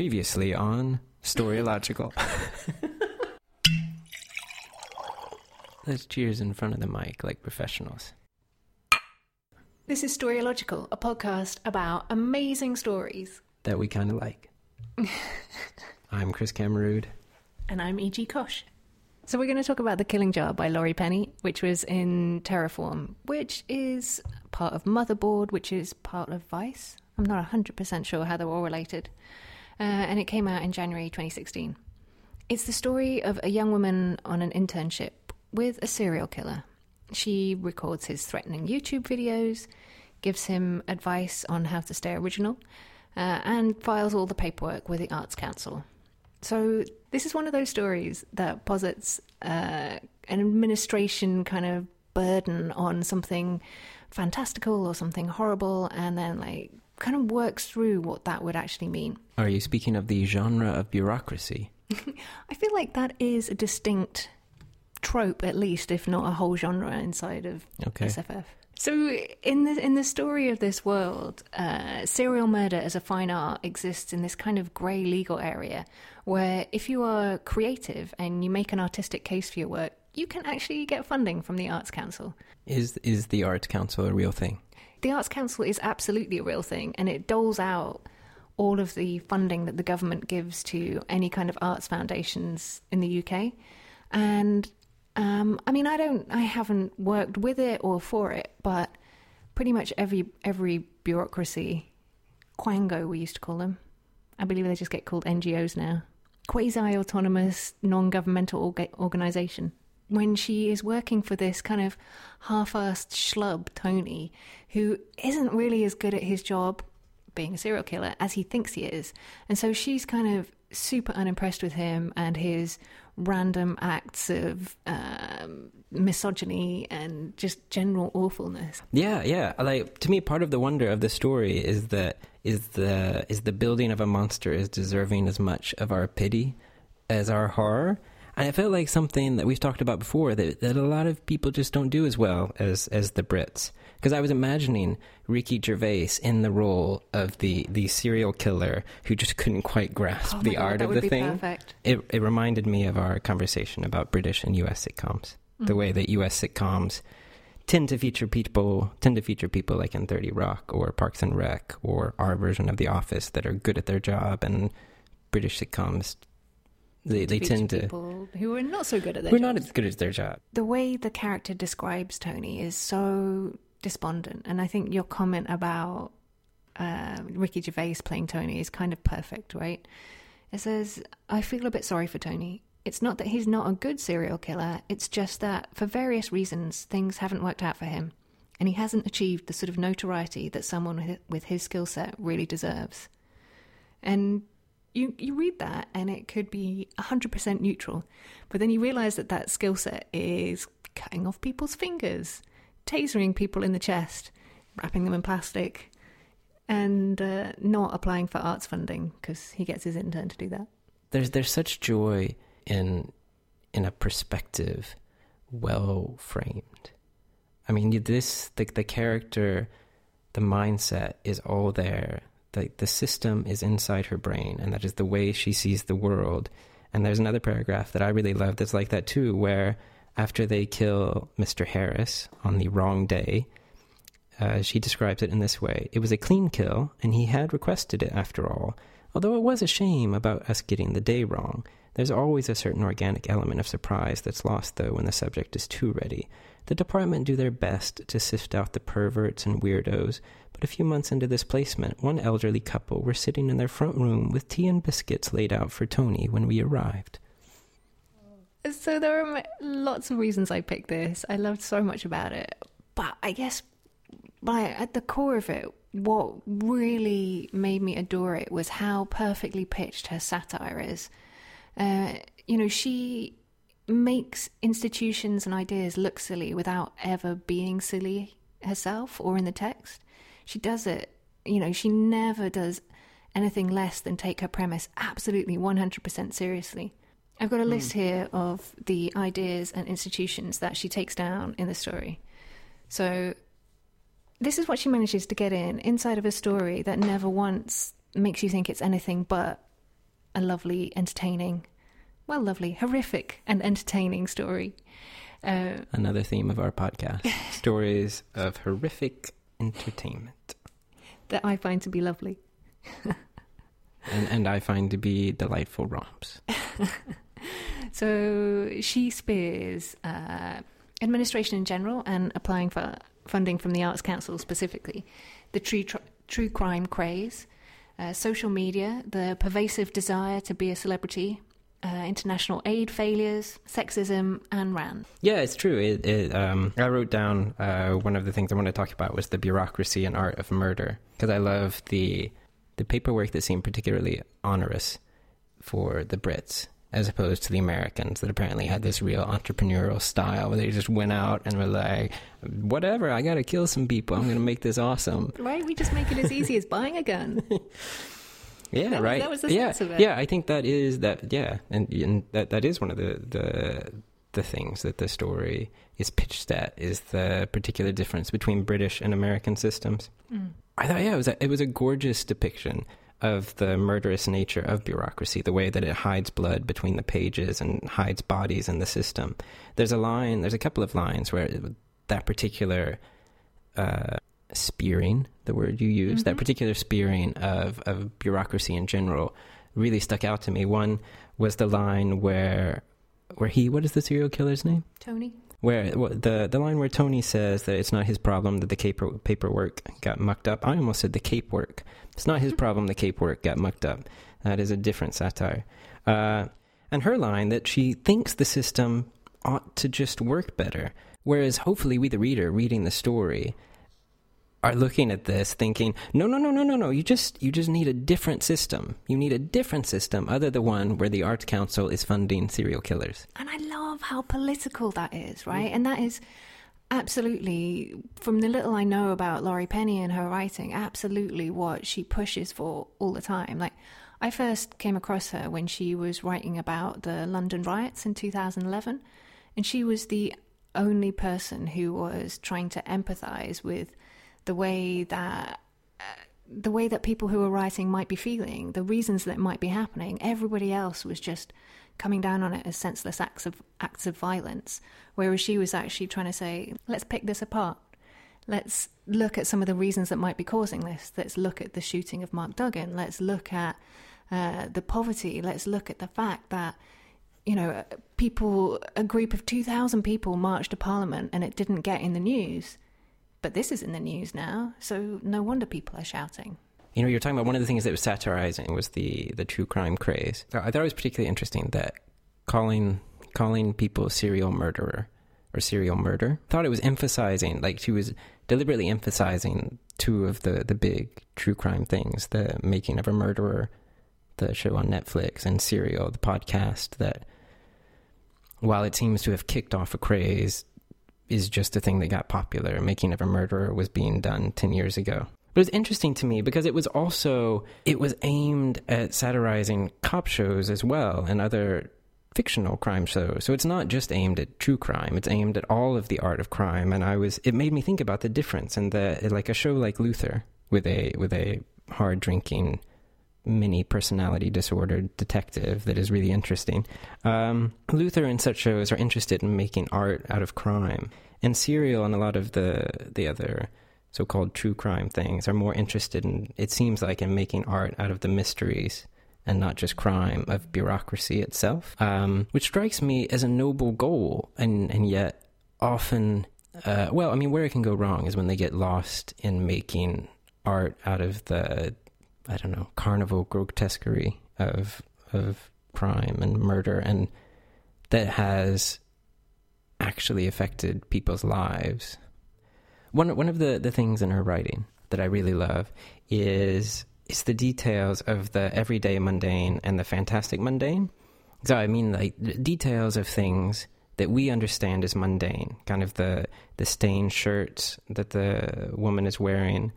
Previously on Storylogical. Let's cheers in front of the mic like professionals. This is Storylogical, a podcast about amazing stories. That we kind of like. I'm Chris Kammerud. And I'm E.G. Cosh. So we're going to talk about The Killing Jar by Laurie Penny, which was in Terraform, which is part of Motherboard, which is part of Vice. I'm not 100% sure how they're all related. Uh, and it came out in January 2016. It's the story of a young woman on an internship with a serial killer. She records his threatening YouTube videos, gives him advice on how to stay original, uh, and files all the paperwork with the Arts Council. So, this is one of those stories that posits uh, an administration kind of burden on something fantastical or something horrible, and then, like, kind of works through what that would actually mean. Are you speaking of the genre of bureaucracy? I feel like that is a distinct trope, at least, if not a whole genre inside of Okay. SFF. So, in the in the story of this world, uh, serial murder as a fine art exists in this kind of grey legal area, where if you are creative and you make an artistic case for your work, you can actually get funding from the Arts Council. Is is the Arts Council a real thing? The Arts Council is absolutely a real thing, and it doles out all of the funding that the government gives to any kind of arts foundations in the UK. And um, I mean, I don't, I haven't worked with it or for it, but pretty much every every bureaucracy, quango we used to call them. I believe they just get called NGOs now. Quasi autonomous, non governmental orga- organization. When she is working for this kind of half assed schlub, Tony, who isn't really as good at his job being a serial killer as he thinks he is. And so she's kind of super unimpressed with him and his random acts of um, misogyny and just general awfulness. Yeah, yeah. Like to me, part of the wonder of the story is that is the is the building of a monster is deserving as much of our pity as our horror. And it felt like something that we've talked about before that, that a lot of people just don't do as well as as the Brits. Because I was imagining Ricky Gervais in the role of the, the serial killer who just couldn't quite grasp Oh the God, art that of would the be thing. perfect. It it reminded me of our conversation about British and US sitcoms. The mm-hmm. way that US sitcoms tend to feature people tend to feature people like in 30 Rock or Parks and Rec or our version of The Office that are good at their job and British sitcoms they they tend to people who are not so good at their we're jobs. not as good at their job. the way the character describes Tony is so despondent, and I think your comment about uh, Ricky Gervais playing Tony is kind of perfect, right? It says, "I feel a bit sorry for Tony. It's not that he's not a good serial killer. It's just that for various reasons things haven't worked out for him, and he hasn't achieved the sort of notoriety that someone with- with his skill set really deserves." And you you read that and it could be 100% neutral but then you realize that that skill set is cutting off people's fingers tasering people in the chest wrapping them in plastic and uh, not applying for arts funding because he gets his intern to do that There's there's such joy in in a perspective well framed. I mean, this the the character, the mindset is all there. The the system is inside her brain, and that is the way she sees the world. And there's another paragraph that I really love that's like that too, where after they kill Mr. Harris on the wrong day, uh, she describes it in this way It was a clean kill, and he had requested it after all. Although it was a shame about us getting the day wrong, there's always a certain organic element of surprise that's lost, though, when the subject is too ready. The department do their best to sift out the perverts and weirdos, but a few months into this placement, one elderly couple were sitting in their front room with tea and biscuits laid out for Tony when we arrived. so there are lots of reasons i picked this i loved so much about it but i guess by at the core of it what really made me adore it was how perfectly pitched her satire is uh, you know she makes institutions and ideas look silly without ever being silly herself or in the text. She does it you know she never does anything less than take her premise absolutely 100% seriously. I've got a hmm. list here of the ideas and institutions that she takes down in the story. So this is what she manages to get in inside of a story that never once makes you think it's anything but a lovely, entertaining, well, lovely, horrific, and entertaining story. Uh, Another theme of our podcast stories of horrific entertainment. that I find to be lovely. And, and I find to be delightful romps. So she spears uh, administration in general and applying for funding from the Arts Council specifically, the true tr- true crime craze, uh, social media, the pervasive desire to be a celebrity, uh, international aid failures, sexism, and RAND. Yeah, it's true. It, it, um, I wrote down uh, one of the things I want to talk about was the bureaucracy and art of murder because I love the the paperwork that seemed particularly onerous for the Brits as opposed to the Americans that apparently had this real entrepreneurial style where they just went out and were like, whatever, I got to kill some people. I'm going to make this awesome. Right? We just make it as easy as buying a gun. Yeah, That right. that was the yeah, sense of it. yeah. I think that is that. Yeah, and, and that that is one of the the the things that the story is pitched at is the particular difference between British and American systems. Mm. I thought, yeah, it was a, it was a gorgeous depiction of the murderous nature of bureaucracy, the way that it hides blood between the pages and hides bodies in the system. There's a line, there's a couple of lines where that particular uh, spearing, the word you use, that Mhm. particular spearing of, of bureaucracy in general really stuck out to me. One was the line where where he, what is the serial killer's name? Tony? Where wh- the the line where Tony says that it's not his problem that the cape, paperwork got mucked up. I almost said the cape work. It's not his problem the cape work got mucked up. That is a different satire. Uh, and her line that she thinks the system ought to just work better, whereas hopefully we the reader reading the story are looking at this thinking, no, no, no, no, no, no. You just you just need a different system. You need a different system other than the one where the Arts Council is funding serial killers. And I love how political that is, right? Mm. And that is absolutely, from the little I know about Laurie Penny and her writing, absolutely what she pushes for all the time. Like, I first came across her when she was writing about the London riots in 2011, and she was the only person who was trying to empathize with the way that uh, the way that people who were writing might be feeling, the reasons that it might be happening. Everybody else was just coming down on it as senseless acts of acts of violence, whereas she was actually trying to say, let's pick this apart. Let's look at some of the reasons that might be causing this. Let's look at the shooting of Mark Duggan. Let's look at uh, the poverty. Let's look at the fact that you know people, a group of two thousand people marched to Parliament and it didn't get in the news, but this is in the news now. So no wonder people are shouting. You know, you're talking about one of the things that was satirizing was the the true crime craze. I thought it was particularly interesting that calling calling people serial murderer or serial murder. Thought it was emphasizing, like she was deliberately emphasizing two of the the big true crime things: the making of a murderer, the show on Netflix, and Serial, the podcast. That while it seems to have kicked off a craze, is just a thing that got popular. Making of a murderer was being done ten years ago. But it was interesting to me because it was also it was aimed at satirizing cop shows as well and other fictional crime shows. So it's not just aimed at true crime; it's aimed at all of the art of crime. And I was it made me think about the difference and the like a show like Luther with a with a hard drinking mini personality disorder detective that is really interesting. Um, Luther and such shows are interested in making art out of crime, and Serial and a lot of the the other so-called true crime things are more interested in it seems like in making art out of the mysteries and not just crime of bureaucracy itself um, which strikes me as a noble goal and and yet often uh, well i mean where it can go wrong is when they get lost in making art out of the i don't know carnival grotesquerie of of crime and murder and that has actually affected people's lives one one of the, the things in her writing that I really love is is the details of the everyday mundane and the fantastic mundane. So I mean like details of things that we understand as mundane, kind of the the stained shirts that the woman is wearing,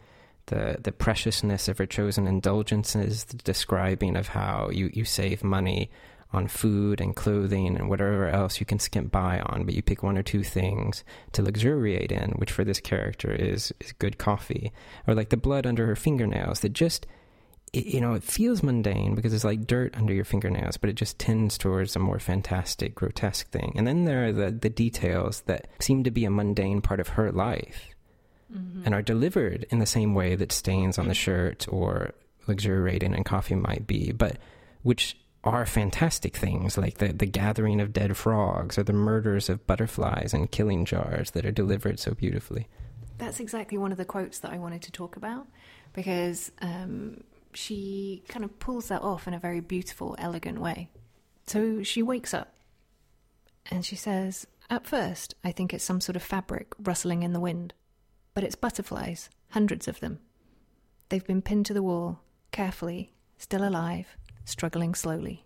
the the preciousness of her chosen indulgences, the describing of how you, you save money on food and clothing and whatever else you can skimp by on, but you pick one or two things to luxuriate in, which for this character is is good coffee, or like the blood under her fingernails that just it, you know, it feels mundane because it's like dirt under your fingernails, but it just tends towards a more fantastic, grotesque thing. And then there are the, the details that seem to be a mundane part of her life mm-hmm. and are delivered in the same way that stains on the shirt or luxuriating in coffee might be, but which are fantastic things like the, the gathering of dead frogs or the murders of butterflies and killing jars that are delivered so beautifully. That's exactly one of the quotes that I wanted to talk about because um, she kind of pulls that off in a very beautiful, elegant way. So she wakes up and she says, At first, I think it's some sort of fabric rustling in the wind, but it's butterflies, hundreds of them. They've been pinned to the wall, carefully, still alive, struggling slowly.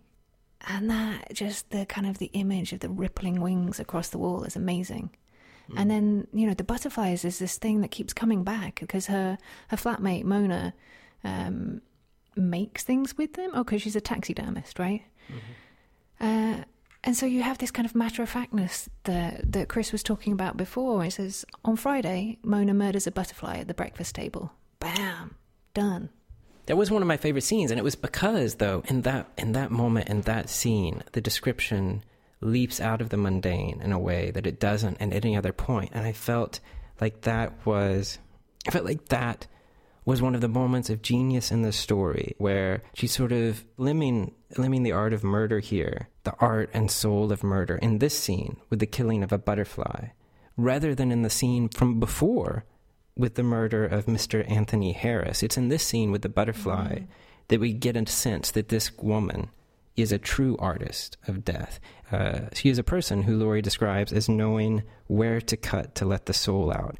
And that just the kind of the image of the rippling wings across the wall is amazing. Mm. And then, you know, the butterflies is this thing that keeps coming back because her her flatmate Mona um, makes things with them. Oh, because she's a taxidermist, right? Mm-hmm. Uh, and so you have this kind of matter of factness that that Chris was talking about before. He says on Friday, Mona murders a butterfly at the breakfast table. Bam, done. That was one of my favorite scenes, and it was because, though, in that in that moment, in that scene, the description leaps out of the mundane in a way that it doesn't at any other point, and I felt like that was, I felt like that was one of the moments of genius in the story, where she's sort of limning limning the art of murder here, the art and soul of murder in this scene with the killing of a butterfly, rather than in the scene from before with the murder of Mr. Anthony Harris. It's in this scene with the butterfly mm-hmm. that we get a sense that this woman is a true artist of death. Uh, she is a person who Laurie describes as knowing where to cut to let the soul out.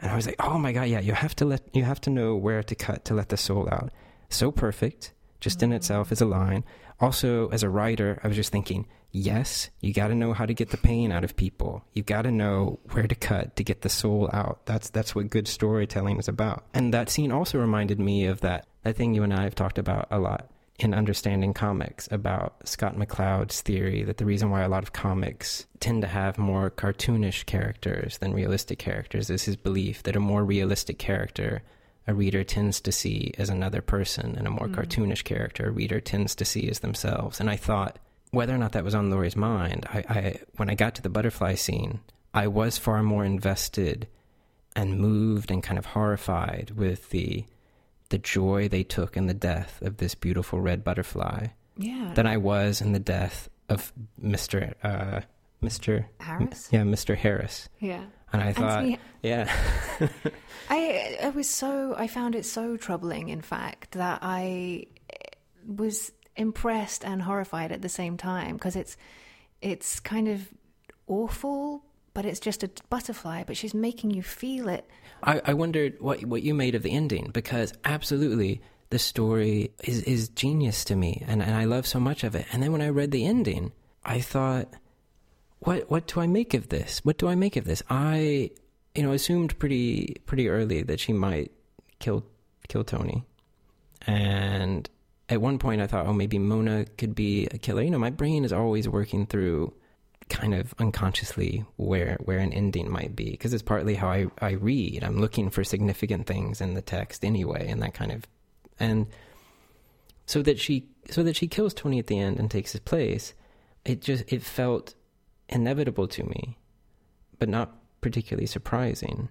And I was like, oh my god, yeah, you have to let you have to know where to cut to let the soul out. So perfect, just mm-hmm. in itself as a line. Also, as a writer, I was just thinking, yes, you got to know how to get the pain out of people. You've got to know where to cut to get the soul out. That's that's what good storytelling is about. And that scene also reminded me of that that thing you and I have talked about a lot in understanding comics about Scott McCloud's theory that the reason why a lot of comics tend to have more cartoonish characters than realistic characters is his belief that a more realistic character a reader tends to see as another person and a more mm. cartoonish character a reader tends to see as themselves. And I thought whether or not that was on Laurie's mind, I, I when I got to the butterfly scene, I was far more invested and moved and kind of horrified with the the joy they took in the death of this beautiful red butterfly yeah. than I was in the death of Mr. Uh, Mr. Harris. Yeah, Mr. Harris. Yeah. And I thought, yeah. I I was so I found it so troubling, in fact, that I was impressed and horrified at the same time because it's it's kind of awful, but it's just a butterfly. But she's making you feel it. I, I wondered what what you made of the ending because absolutely the story is is genius to me, and and I love so much of it. And then when I read the ending, I thought, what what do I make of this? What do I make of this? I you know assumed pretty pretty early that she might kill kill Tony, and at one point I thought, oh, maybe Mona could be a killer. You know, my brain is always working through kind of unconsciously where where an ending might be because it's partly how I, I read. I'm looking for significant things in the text anyway, and that kind of and so that she so that she kills Tony at the end and takes his place. It just it felt inevitable to me, but not particularly surprising.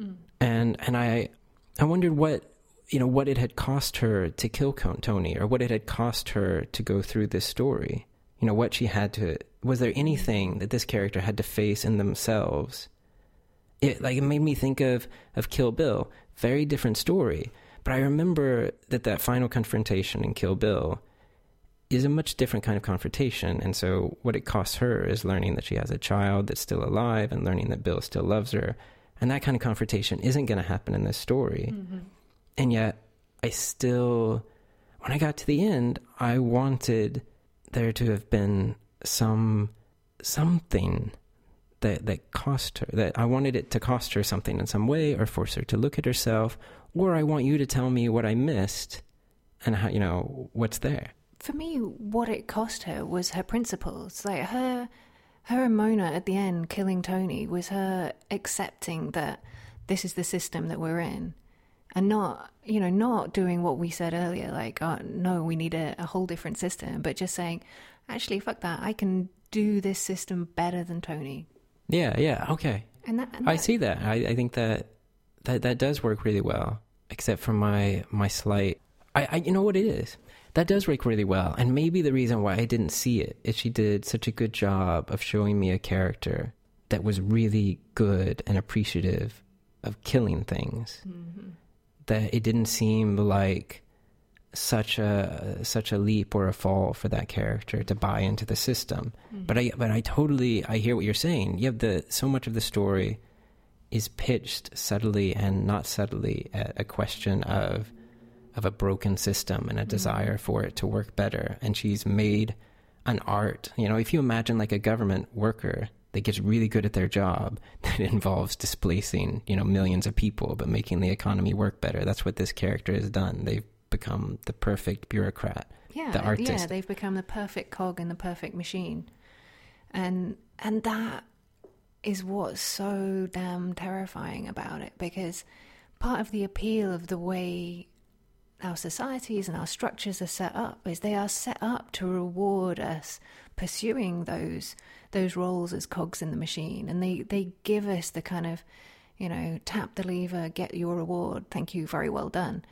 Mm. And and I I wondered what you know what it had cost her to kill Tony, or what it had cost her to go through this story. You know what she had to. Was there anything that this character had to face in themselves? It like it made me think of of Kill Bill. Very different story, but I remember that that final confrontation in Kill Bill is a much different kind of confrontation. And so, what it costs her is learning that she has a child that's still alive and learning that Bill still loves her. And that kind of confrontation isn't going to happen in this story. Mm-hmm. And yet, I still, when I got to the end, I wanted there to have been some something that that cost her that I wanted it to cost her something in some way or force her to look at herself or I want you to tell me what I missed and how you know what's there. For me what it cost her was her principles like her her Mona at the end killing Tony was her accepting that this is the system that we're in and not you know not doing what we said earlier like oh, no we need a, a whole different system but just saying actually fuck that i can do this system better than tony Yeah, yeah, okay. and that, and I see that. I, I think that, that that does work really well, except for my my slight. I, I you know what it is. That does work really well, and maybe the reason why I didn't see it is she did such a good job of showing me a character that was really good and appreciative of killing things. Mm-hmm. That it didn't seem like such a such a leap or a fall for that character to buy into the system. Mm-hmm. But I but I totally I hear what you're saying. You have the so much of the story is pitched subtly and not subtly at a question of of a broken system and a mm-hmm. desire for it to work better. And she's made an art. You know, if you imagine like a government worker that gets really good at their job that involves displacing, you know, millions of people but making the economy work better. That's what this character has done. They've become the perfect bureaucrat. yeah, the yeah, artist. they've become the perfect cog in the perfect machine, and and that is what's so damn terrifying about it because part of the appeal of the way our societies and our structures are set up is they are set up to reward us pursuing those those roles as cogs in the machine. And they they give us the kind of you know tap the lever get your reward thank you very well done.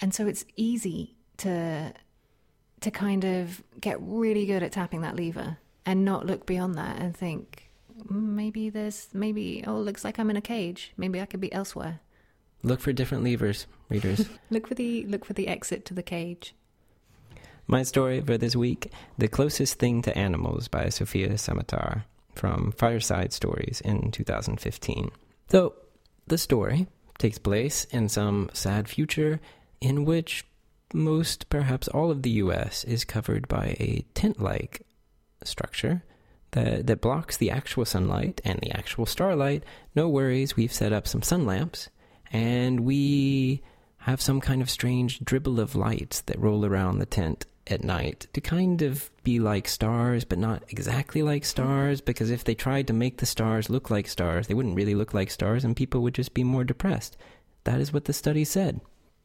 And so it's easy to to kind of get really good at tapping that lever and not look beyond that and think "Mm, maybe there's maybe oh looks like I'm in a cage. Maybe I could be elsewhere Look for different levers, readers. look for the look for the exit to the cage My story for this week The Closest Thing to Animals by Sofia Samatar from Fireside Stories in 2015. So, the story takes place in some sad future in which most, perhaps all of the US is covered by a tent like structure that, that blocks the actual sunlight and the actual starlight. No worries, we've set up some sun lamps and we have some kind of strange dribble of lights that roll around the tent at night to kind of be like stars, but not exactly like stars, because if they tried to make the stars look like stars, they wouldn't really look like stars and people would just be more depressed. That is what the study said.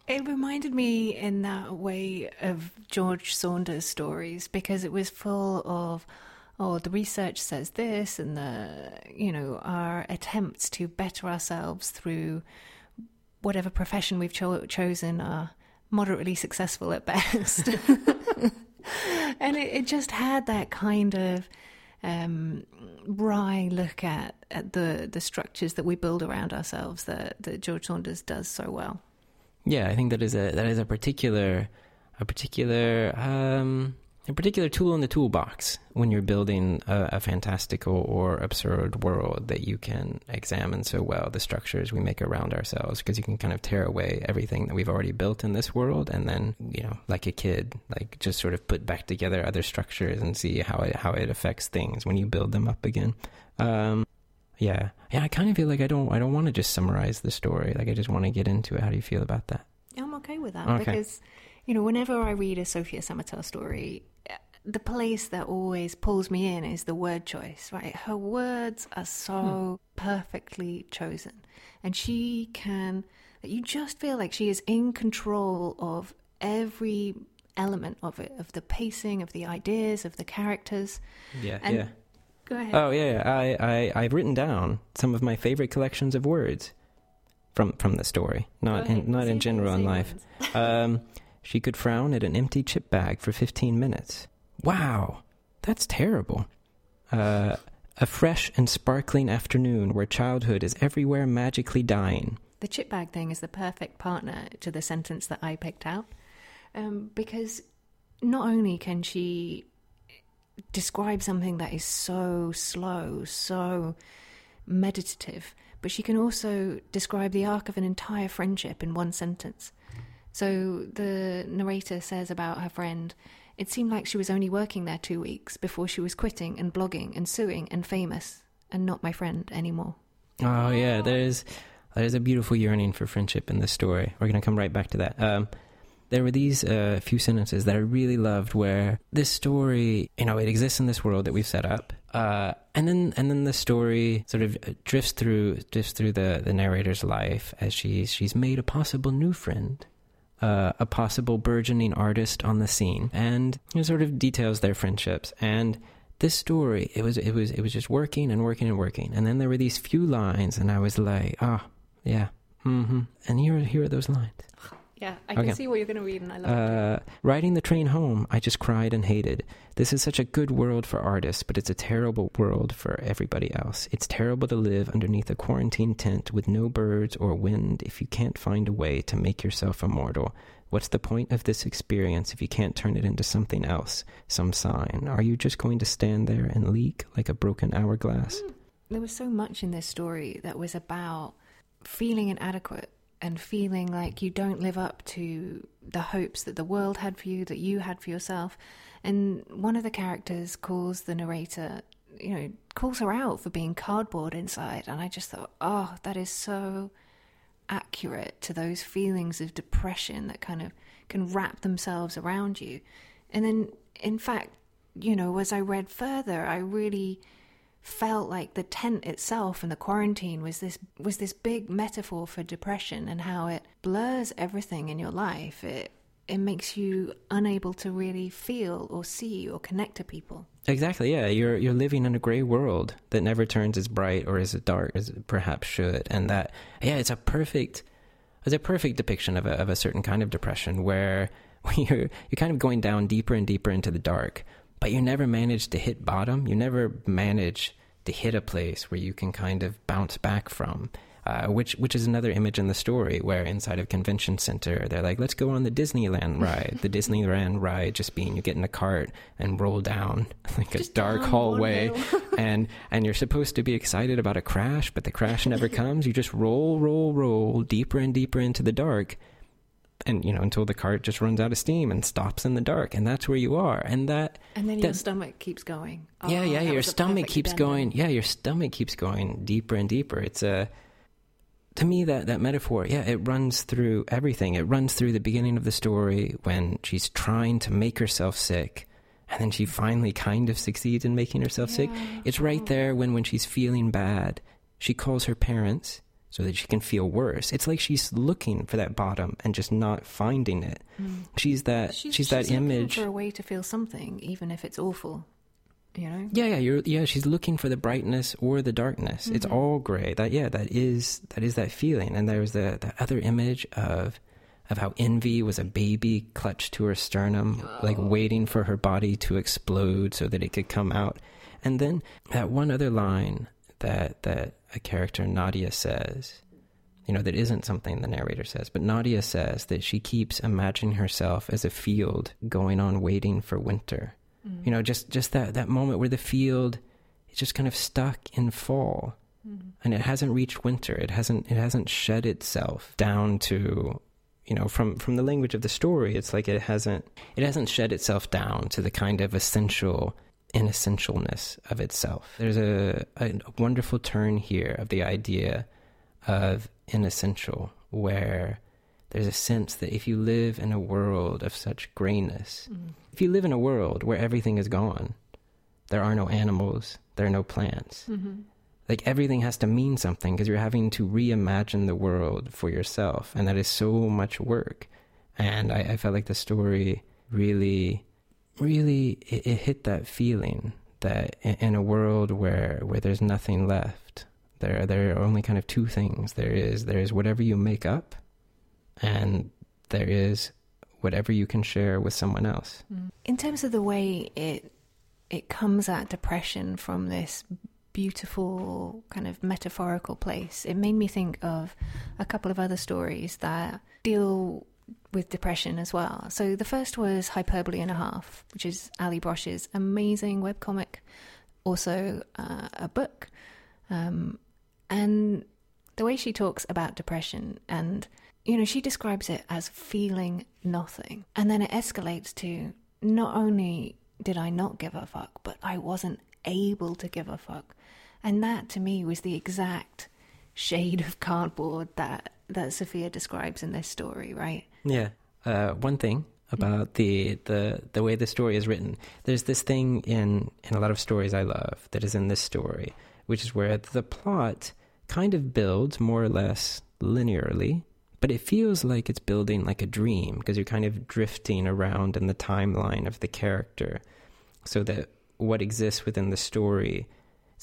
It reminded me in that way of George Saunders stories because it was full of, oh, the research says this, and the, you know, our attempts to better ourselves through whatever profession we've cho- chosen are moderately successful at best. and it, it just had that kind of um, wry look at, at the, the structures that we build around ourselves that, that George Saunders does so well. Yeah, I think that is a that is a particular a particular um, a particular tool in the toolbox when you're building a, a fantastical or absurd world that you can examine so well the structures we make around ourselves because you can kind of tear away everything that we've already built in this world and then you know like a kid like just sort of put back together other structures and see how it how it affects things when you build them up again. Um, yeah, yeah. I kind of feel like I don't I don't want to just summarize the story. Like I just want to get into it. How do you feel about that? I'm okay with that Okay. because, you know, whenever I read a Sofia Samatar story, the place that always pulls me in is the word choice, right? Her words are so perfectly chosen. And she can, you just feel like she is in control of every element of it, of the pacing, of the ideas, of the characters. Yeah, And- yeah. Go ahead. Oh yeah, yeah. I, I I've written down some of my favorite collections of words from from the story. Not in not in general in life. Um, she could frown at an empty chip bag for 15 minutes. Wow, that's terrible. Uh, a fresh and sparkling afternoon where childhood is everywhere magically dying. The chip bag thing is the perfect partner to the sentence that I picked out um, because not only can she describe something that is so slow, so meditative, but she can also describe the arc of an entire friendship in one sentence. So the narrator says about her friend, it seemed like she was only working there two weeks before she was quitting and blogging and suing and famous and not my friend anymore. Oh yeah, there's there's a beautiful yearning for friendship in this story. We're gonna come right back to that. Um, there were these uh, few sentences that I really loved, where this story, you know, it exists in this world that we've set up Uh, and then and then the story sort of drifts through drifts through the, the narrator's life as she's she's made a possible new friend, uh, a possible burgeoning artist on the scene, and it sort of details their friendships. And this story, it was it was it was just working and working and working. And then there were these few lines, and I was like, oh yeah, mm-hmm. And here here are those lines. Yeah, I can Okay. see what you're going to read, and I love it. Uh, riding the train home, I just cried and hated. This is such a good world for artists, but it's a terrible world for everybody else. It's terrible to live underneath a quarantine tent with no birds or wind if you can't find a way to make yourself immortal. What's the point of this experience if you can't turn it into something else, some sign? Are you just going to stand there and leak like a broken hourglass? There was so much in this story that was about feeling inadequate and feeling like you don't live up to the hopes that the world had for you, that you had for yourself. And one of the characters calls the narrator, you know, calls her out for being cardboard inside. And I just thought, oh, that is so accurate to those feelings of depression that kind of can wrap themselves around you. And then, in fact, you know, as I read further, I really felt like the tent itself and the quarantine was this was this big metaphor for depression and how it blurs everything in your life. It it makes you unable to really feel or see or connect to people. Exactly. Yeah, you're you're living in a gray world that never turns as bright or as dark as it perhaps should, and that yeah, it's a perfect it's a perfect depiction of a of a certain kind of depression where you're you're kind of going down deeper and deeper into the dark, but you never manage to hit bottom. You never manage to hit a place where you can kind of bounce back from. Uh, which which is another image in the story where inside of convention center they're like let's go on the Disneyland ride the Disneyland ride just being you get in a cart and roll down like a dark hallway and and you're supposed to be excited about a crash but the crash never comes you just roll roll roll deeper and deeper into the dark and you know until the cart just runs out of steam and stops in the dark and that's where you are and that And then your That- stomach keeps going. yeah, Oh, yeah, that your stomach keeps going. Yeah, your stomach keeps going deeper and deeper. It's a to me that that metaphor, yeah, it runs through everything. It runs through the beginning of the story when she's trying to make herself sick and then she finally kind of succeeds in making herself sick. It's right oh. there when when she's feeling bad, she calls her parents so that she can feel worse. It's like she's looking for that bottom and just not finding it. Mm. She's that she's, that looking image for a way to feel something, even if it's awful. You know. Yeah, yeah, you're yeah, she's looking for the brightness or the darkness. It's Mhm. all gray. That yeah, that is that is that feeling. And there's the that other image of of how envy was a baby clutched to her sternum, like Oh. waiting for her body to explode so that it could come out. And then that one other line that that a character Nadia says, you know, that isn't something the narrator says, but Nadia says that she keeps imagining herself as a field going on waiting for winter Mm. you know just just that that moment where the field is just kind of stuck in fall Mm. and it hasn't reached winter it hasn't it hasn't shed itself down to you know from from the language of the story it's like it hasn't it hasn't shed itself down to the kind of essential inessentialness of itself there's a, a wonderful turn here of the idea of inessential where there's a sense that if you live in a world of such grayness Mm. if you live in a world where everything is gone, there are no animals, there are no plants. Mhm. Like everything has to mean something because you're having to reimagine the world for yourself, and that is so much work. And I, I felt like the story really, really it, it hit that feeling that in, in a world where where there's nothing left, there there are only kind of two things. There is there is whatever you make up, and there is whatever you can share with someone else. Mm. In terms of the way it it comes at depression from this beautiful kind of metaphorical place, it made me think of a couple of other stories that deal with depression as well. So the first was Hyperbole and a Half, which is Allie Brosh's amazing webcomic, also uh, a book. Um, and the way she talks about depression and you know, she describes it as feeling nothing. And then it escalates to not only did I not give a fuck, but I wasn't able to give a fuck. And that to me was the exact shade of cardboard that that Sofia describes in this story, right? Yeah. Uh, one thing about the, the the way the story is written. There's this thing in in a lot of stories I love that is in this story, which is where the plot kind of builds more or less linearly, but it feels like it's building like a dream because you're kind of drifting around in the timeline of the character, so that what exists within the story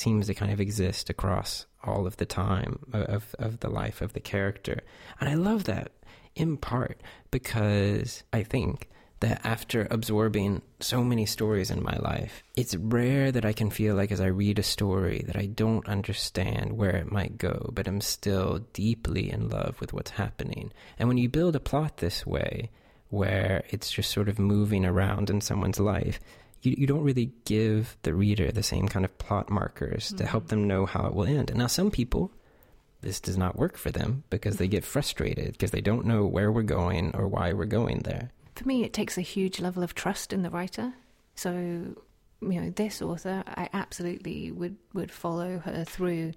seems to kind of exist across all of the time of of the life of the character, and I love that in part because I think that after absorbing so many stories in my life, it's rare that I can feel like as I read a story that I don't understand where it might go, but I'm still deeply in love with what's happening. And when you build a plot this way, where it's just sort of moving around in someone's life, you, you don't really give the reader the same kind of plot markers mm-hmm. to help them know how it will end. And now some people this does not work for them because they get frustrated because they don't know where we're going or why we're going there. For me, it takes a huge level of trust in the writer. So, you know, this author, I absolutely would, would follow her through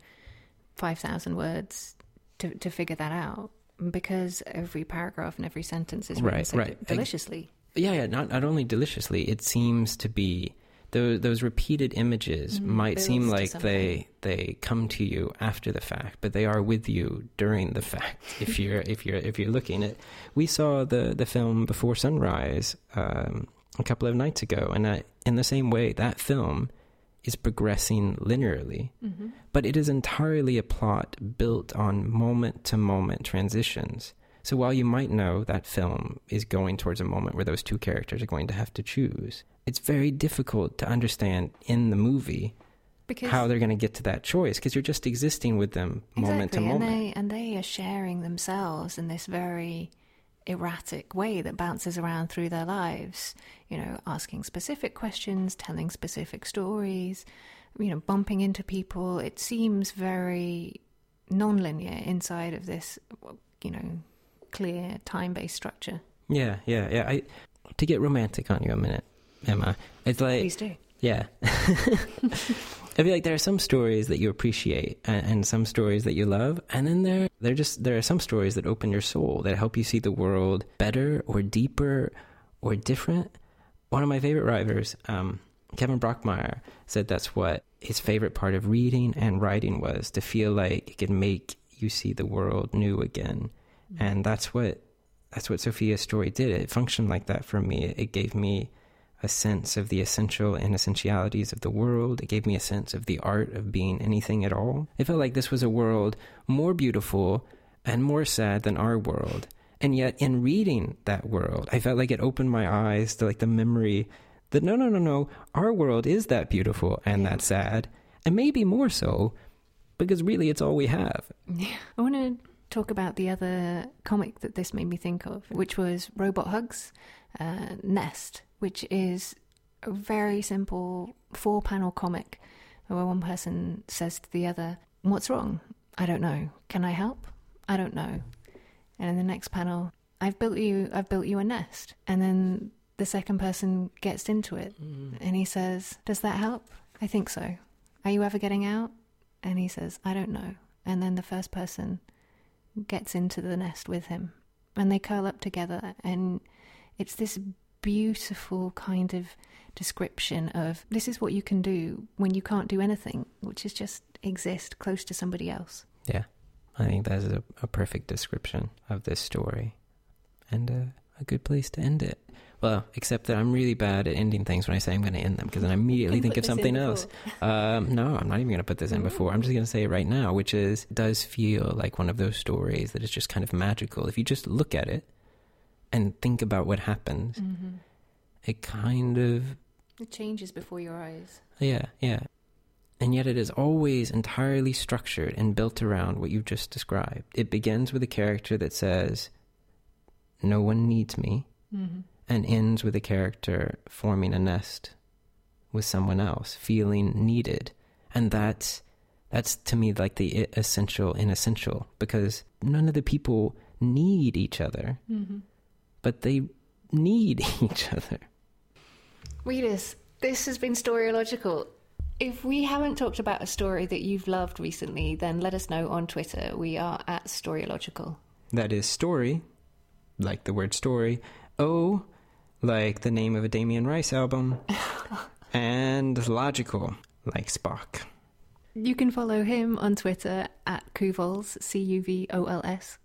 5,000 words to, to figure that out because every paragraph and every sentence is written right, so right. deliciously. Yeah, yeah, not, not only deliciously, it seems to be those, those repeated images mm, might seem like they they come to you after the fact, but they are with you during the fact. if you're if you're if you're looking at, we saw the the film Before Sunrise um, a couple of nights ago, and in the same way, that film is progressing linearly, mm-hmm. but it is entirely a plot built on moment to moment transitions. So while you might know that film is going towards a moment where those two characters are going to have to choose, it's very difficult to understand in the movie because how they're going to get to that choice because you're just existing with them moment exactly, to moment. And they, and they are sharing themselves in this very erratic way that bounces around through their lives, you know, asking specific questions, telling specific stories, you know, bumping into people. It seems very nonlinear inside of this, you know, clear time based structure. Yeah, yeah, yeah. I, to get romantic on you a minute, Emma, it's like. Please do. Yeah. I feel like there are some stories that you appreciate and, and, some stories that you love, and then there there just there are some stories that open your soul that help you see the world better or deeper or different. One of my favorite writers, um, Kevin Brockmeier, said that's what his favorite part of reading and writing was to feel like it could make you see the world new again. Mm-hmm. and that's what that's what Sofia's story did. It functioned like that for me. It gave me a sense of the essential and essentialities of the world. It gave me a sense of the art of being anything at all. It felt like this was a world more beautiful and more sad than our world. And yet, in reading that world, I felt like it opened my eyes to like the memory that no, no, no, no, our world is that beautiful and that sad, and maybe more so, because really it's all we have. Yeah. I want to talk about the other comic that this made me think of, which was Robot Hugs uh, Nest which is a very simple four panel comic where one person says to the other, What's wrong? I don't know. Can I help? I don't know. And in the next panel, I've built you I've built you a nest. And then the second person gets into it mm. and he says, Does that help? I think so. Are you ever getting out? And he says, I don't know. And then the first person gets into the nest with him and they curl up together and it's this beautiful kind of description of this is what you can do when you can't do anything, which is just exist close to somebody else. Yeah, I think that's a, a perfect description of this story and a, a, good place to end it. Well, except that I'm really bad at ending things when I say I'm going to end them because then I immediately think of something else. Um, no, I'm not even going to put this in mm-hmm. before. I'm just going to say it right now, which is does feel like one of those stories that is just kind of magical. If you just look at it and think about what happens, mm-hmm. it kind of it changes before your eyes. Yeah, yeah. And yet it is always entirely structured and built around what you've just described. It begins with a character that says, No one needs me, mm-hmm. and ends with a character forming a nest with someone else, feeling needed. And that's that's to me like the essential inessential because none of the people need each other. Mm-hmm but they need each other. Readers, this has been Storylogical. If we haven't talked about a story that you've loved recently, then let us know on Twitter. We are at Storylogical. That is story, like the word story, O like the name of a Damien Rice album, and logical, like Spock. You can follow him on Twitter at Cuvols, C U V O L S.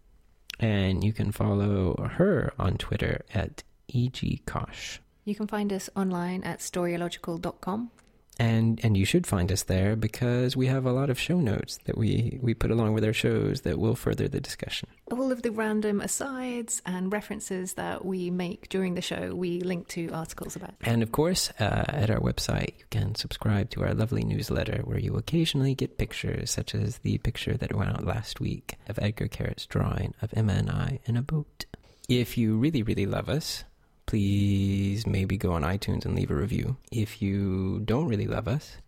And you can follow her on Twitter at egkosh. You can find us online at storylogical.com. And and you should find us there because we have a lot of show notes that we, we put along with our shows that will further the discussion. All of the random asides and references that we make during the show, we link to articles about. And of course, uh, at our website, you can subscribe to our lovely newsletter where you occasionally get pictures, such as the picture that went out last week of Edgar Carrett's drawing of Emma and I in a boat. If you really, really love us, please maybe go on iTunes and leave a review. If you don't really love us,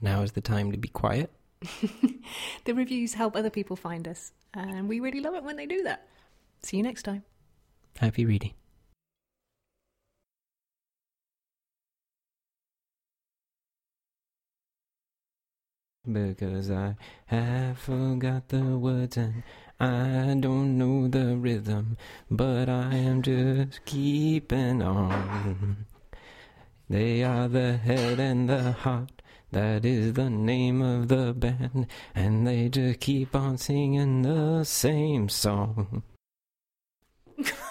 now is the time to be quiet. the reviews help other people find us, and we really love it when they do that. See you next time. Happy reading. Because I have forgot the words and I don't know the rhythm, but I am just keeping on. They are the head and the heart, that is the name of the band, and they just keep on singing the same song.